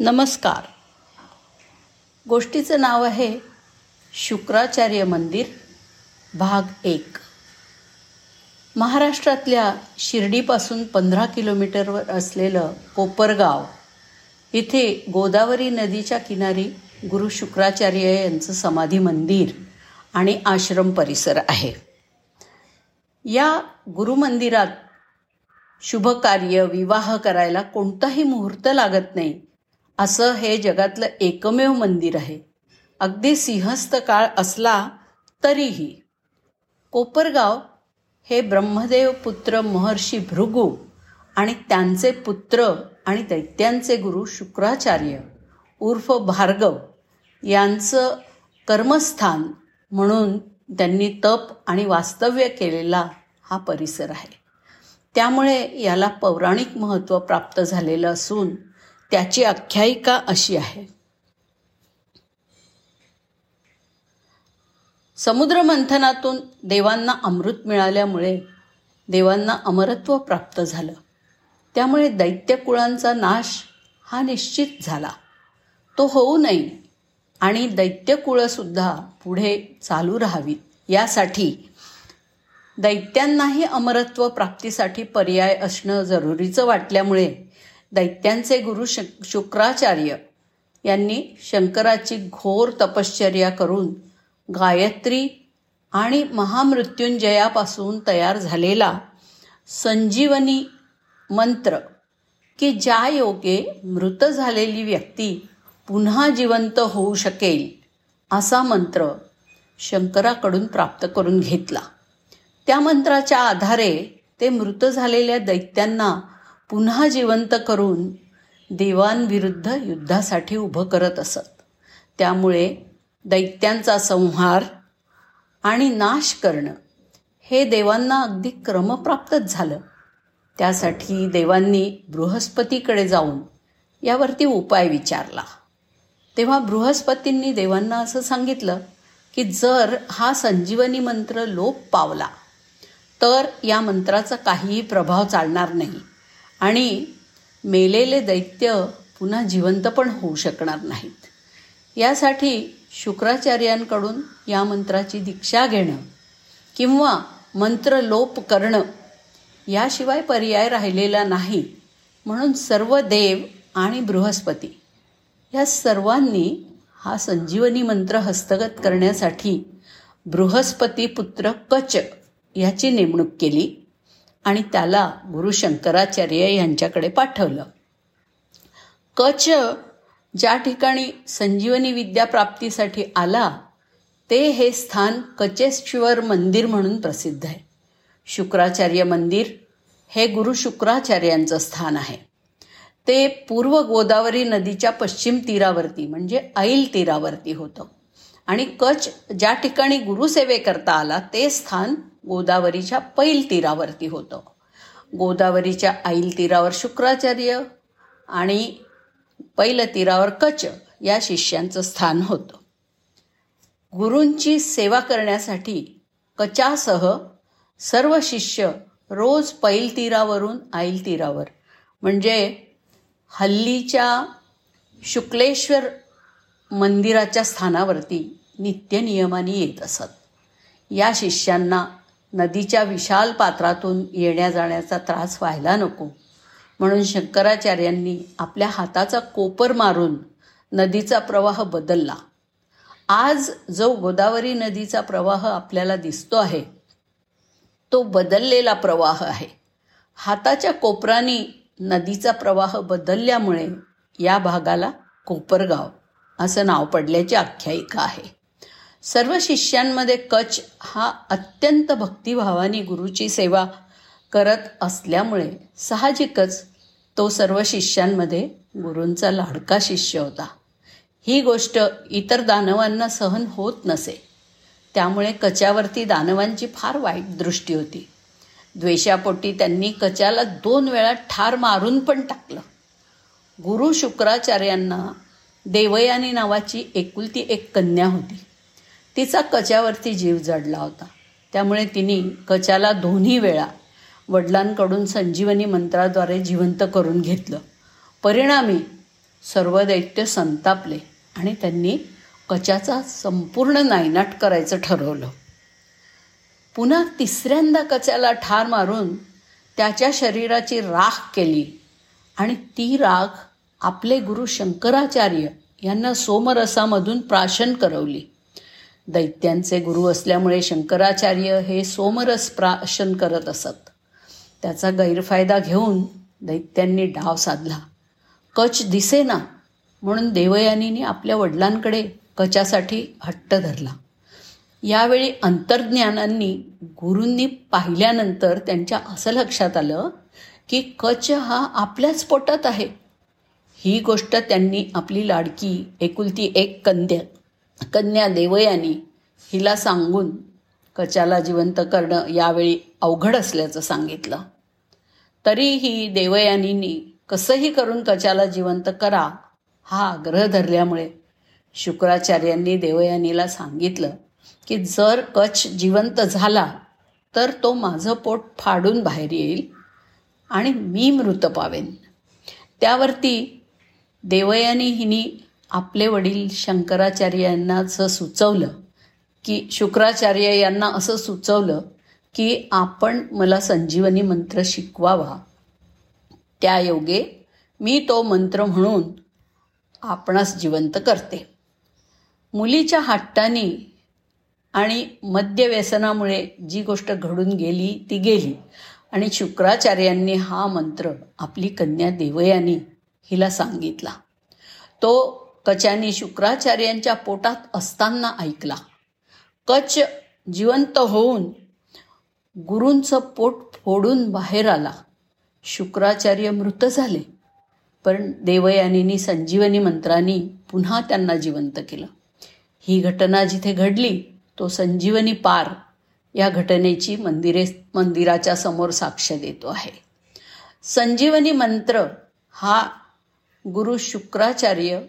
नमस्कार. गोष्टीचं नाव आहे शुक्राचार्य मंदिर भाग एक. महाराष्ट्रातल्या शिर्डीपासून पंधरा किलोमीटरवर असलेलं कोपरगाव इथे गोदावरी नदीच्या किनारी गुरु शुक्राचार्य यांचं समाधी मंदिर आणि आश्रम परिसर आहे. या गुरुमंदिरात शुभकार्य विवाह करायला कोणताही मुहूर्त लागत नाही. असं हे जगातलं एकमेव मंदिर आहे. अगदी सिंहस्थ काळ असला तरीही कोपरगाव हे ब्रह्मदेव पुत्र महर्षी भृगू आणि त्यांचे पुत्र आणि दैत्यांचे गुरु शुक्राचार्य उर्फ भार्गव यांचं कर्मस्थान म्हणून त्यांनी तप आणि वास्तव्य केलेला हा परिसर आहे. त्यामुळे याला पौराणिक महत्त्व प्राप्त झालेलं असून त्याची आख्यायिका अशी आहे. समुद्र मंथनातून देवांना अमृत मिळाल्यामुळे देवांना अमरत्व प्राप्त झालं. त्यामुळे दैत्यकुळांचा नाश हा निश्चित झाला. तो होऊ नये आणि दैत्यकुळंसुद्धा पुढे चालू राहावीत. यासाठी दैत्यांनाही अमरत्व प्राप्तीसाठी पर्याय असणं जरुरीचं वाटल्यामुळे दैत्यांचे गुरु श शुक्राचार्य यांनी शंकराची घोर तपश्चर्या करून गायत्री आणि महामृत्युंजयापासून तयार झालेला संजीवनी मंत्र की ज्या योगे मृत झालेली व्यक्ती पुन्हा जिवंत होऊ शकेल असा मंत्र शंकराकडून प्राप्त करून घेतला. त्या मंत्राच्या आधारे ते मृत झालेल्या दैत्यांना पुन्हा जिवंत करून देवांविरुद्ध युद्धासाठी उभं करत असत. त्यामुळे दैत्यांचा संहार आणि नाश करणं हे देवांना अगदी क्रमप्राप्तच झालं. त्यासाठी देवांनी बृहस्पतीकडे जाऊन यावरती उपाय विचारला. तेव्हा बृहस्पतींनी देवांना असं सांगितलं की जर हा संजीवनी मंत्र लोप पावला तर या मंत्राचा काहीही प्रभाव चालणार नाही. आणि मेलेले दैत्य पुन्हा जिवंत पण होऊ शकणार नाहीत. यासाठी शुक्राचार्यांकडून या मंत्राची दीक्षा घेणं किंवा मंत्र लोप करणं याशिवाय पर्याय राहिलेला नाही म्हणून सर्व देव आणि बृहस्पती या सर्वांनी हा संजीवनी मंत्र हस्तगत करण्यासाठी बृहस्पती पुत्र कच याची नेमणूक केली. आणि त्याला गुरु शंकराचार्य यांच्याकडे पाठवलं. कच ज्या ठिकाणी संजीवनी विद्या प्राप्तीसाठी आला ते हे स्थान कचेश्वर मंदिर म्हणून प्रसिद्ध आहे. शुक्राचार्य मंदिर हे गुरु शुक्राचार्यांचं स्थान आहे. ते पूर्व गोदावरी नदीच्या पश्चिम तीरावरती म्हणजे ऐल तीरावरती होतं. आणि कच ज्या ठिकाणी गुरुसेवेकरता आला ते स्थान गोदावरीच्या पैल तीरावरती होतं. गोदावरीच्या आईल तीरावर शुक्राचार्य आणि पैल तीरावर कच या शिष्यांचं स्थान होतं. गुरूंची सेवा करण्यासाठी कचासह सर्व शिष्य रोज पैल तीरावरून आईल तीरावर. म्हणजे हल्लीच्या शुक्लेश्वर मंदिराच्या स्थानावरती नित्यनियमाने येत असत. या शिष्यांना नदीच्या विशाल पात्रातून येण्या जाण्याचा त्रास व्हायला नको. म्हणून शंकराचार्यांनी आपल्या हाताचा कोपर मारून नदीचा प्रवाह बदलला. आज जो गोदावरी नदीचा प्रवाह आपल्याला दिसतो आहे तो बदललेला प्रवाह आहे. हाताच्या कोपराने नदीचा प्रवाह बदलल्यामुळे या भागाला कोपरगाव असं नाव पडल्याची आख्यायिका आहे. सर्व शिष्यांमध्ये कच हा अत्यंत भक्तिभावाने गुरुची सेवा करत असल्यामुळे साहजिकच तो सर्व शिष्यांमध्ये गुरूंचा लाडका शिष्य होता. ही गोष्ट इतर दानवांना सहन होत नसे. त्यामुळे कच्यावरती दानवांची फार वाईट दृष्टी होती. द्वेषापोटी त्यांनी कच्याला दोन वेळा ठार मारून पण टाकलं. गुरु शुक्राचार्यांना देवयानी नावाची एकुलती एक कन्या होती. तिचा कच्यावरती जीव जडला होता. त्यामुळे तिने कच्याला दोन्ही वेळा वडिलांकडून संजीवनी मंत्राद्वारे जिवंत करून घेतलं. परिणामी सर्व दैत्य संतापले आणि त्यांनी कचाचा संपूर्ण नायनाट करायचं ठरवलं. पुन्हा तिसऱ्यांदा कच्याला ठार मारून त्याच्या शरीराची राख केली आणि ती राख आपले गुरु शंकराचार्य यांना सोमरसामधून प्राशन करवली. दैत्यांचे गुरु असल्यामुळे शंकराचार्य हे सोमरस प्राशन करत असत. त्याचा गैरफायदा घेऊन दैत्यांनी डाव साधला. कच दिसेना म्हणून देवयानीने आपल्या वडिलांकडे कचासाठी हट्ट धरला. यावेळी अंतर्ज्ञानांनी गुरूंनी पाहिल्यानंतर त्यांच्या असं लक्षात आलं की कच हा आपल्याच पोटात आहे. ही गोष्ट त्यांनी आपली लाडकी एकुलती एक कन्या कन्या देवयानी हिला सांगून कचाला जिवंत करणं यावेळी अवघड असल्याचं सांगितलं. तरीही देवयानींनी कसंही करून कचाला जिवंत करा हा आग्रह धरल्यामुळे शुक्राचार्यांनी देवयानीला सांगितलं की जर कच जिवंत झाला तर तो माझं पोट फाडून बाहेर येईल आणि मी मृत पावेन. त्यावरती देवयानी हिनी आपले वडील शंकराचार्य यांना असं सुचवलं की शुक्राचार्य यांना असं सुचवलं की आपण मला संजीवनी मंत्र शिकवावा. त्या योगे मी तो मंत्र म्हणून आपणास जिवंत करते. मुलीच्या हट्टानी आणि मद्यव्यसनामुळे जी गोष्ट घडून गेली ती गेली. आणि शुक्राचार्यांनी हा मंत्र आपली कन्या देवयानी हिला सांगितला. तो कचानी शुक्राचार्यांच्या पोटात असताना ऐकला. कच जिवंत होऊन गुरूंचं पोट फोडून बाहेर आला. शुक्राचार्य मृत झाले. पण देवयानीनी संजीवनी मंत्रांनी पुन्हा त्यांना जिवंत केलं. ही घटना जिथे घडली तो संजीवनी पार या घटनेची मंदिरे मंदिराच्या समोर साक्ष देतो आहे. संजीवनी मंत्र हा गुरु शुक्राचार्य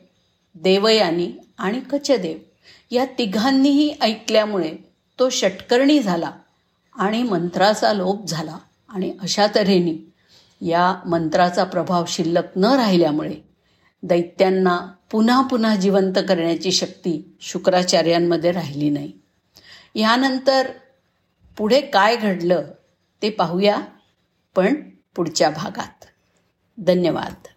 देवयानी आणि कचदेव या तिघांनीही ऐकल्यामुळे तो षटकर्णी झाला आणि मंत्राचा लोप झाला. आणि अशा तऱ्हेने या मंत्राचा प्रभाव शिल्लक न राहिल्यामुळे दैत्यांना पुन्हा पुन्हा जिवंत करण्याची शक्ती शुक्राचार्यांमध्ये राहिली नाही. यानंतर पुढे काय घडलं ते पाहूया पण पुढच्या भागात. धन्यवाद.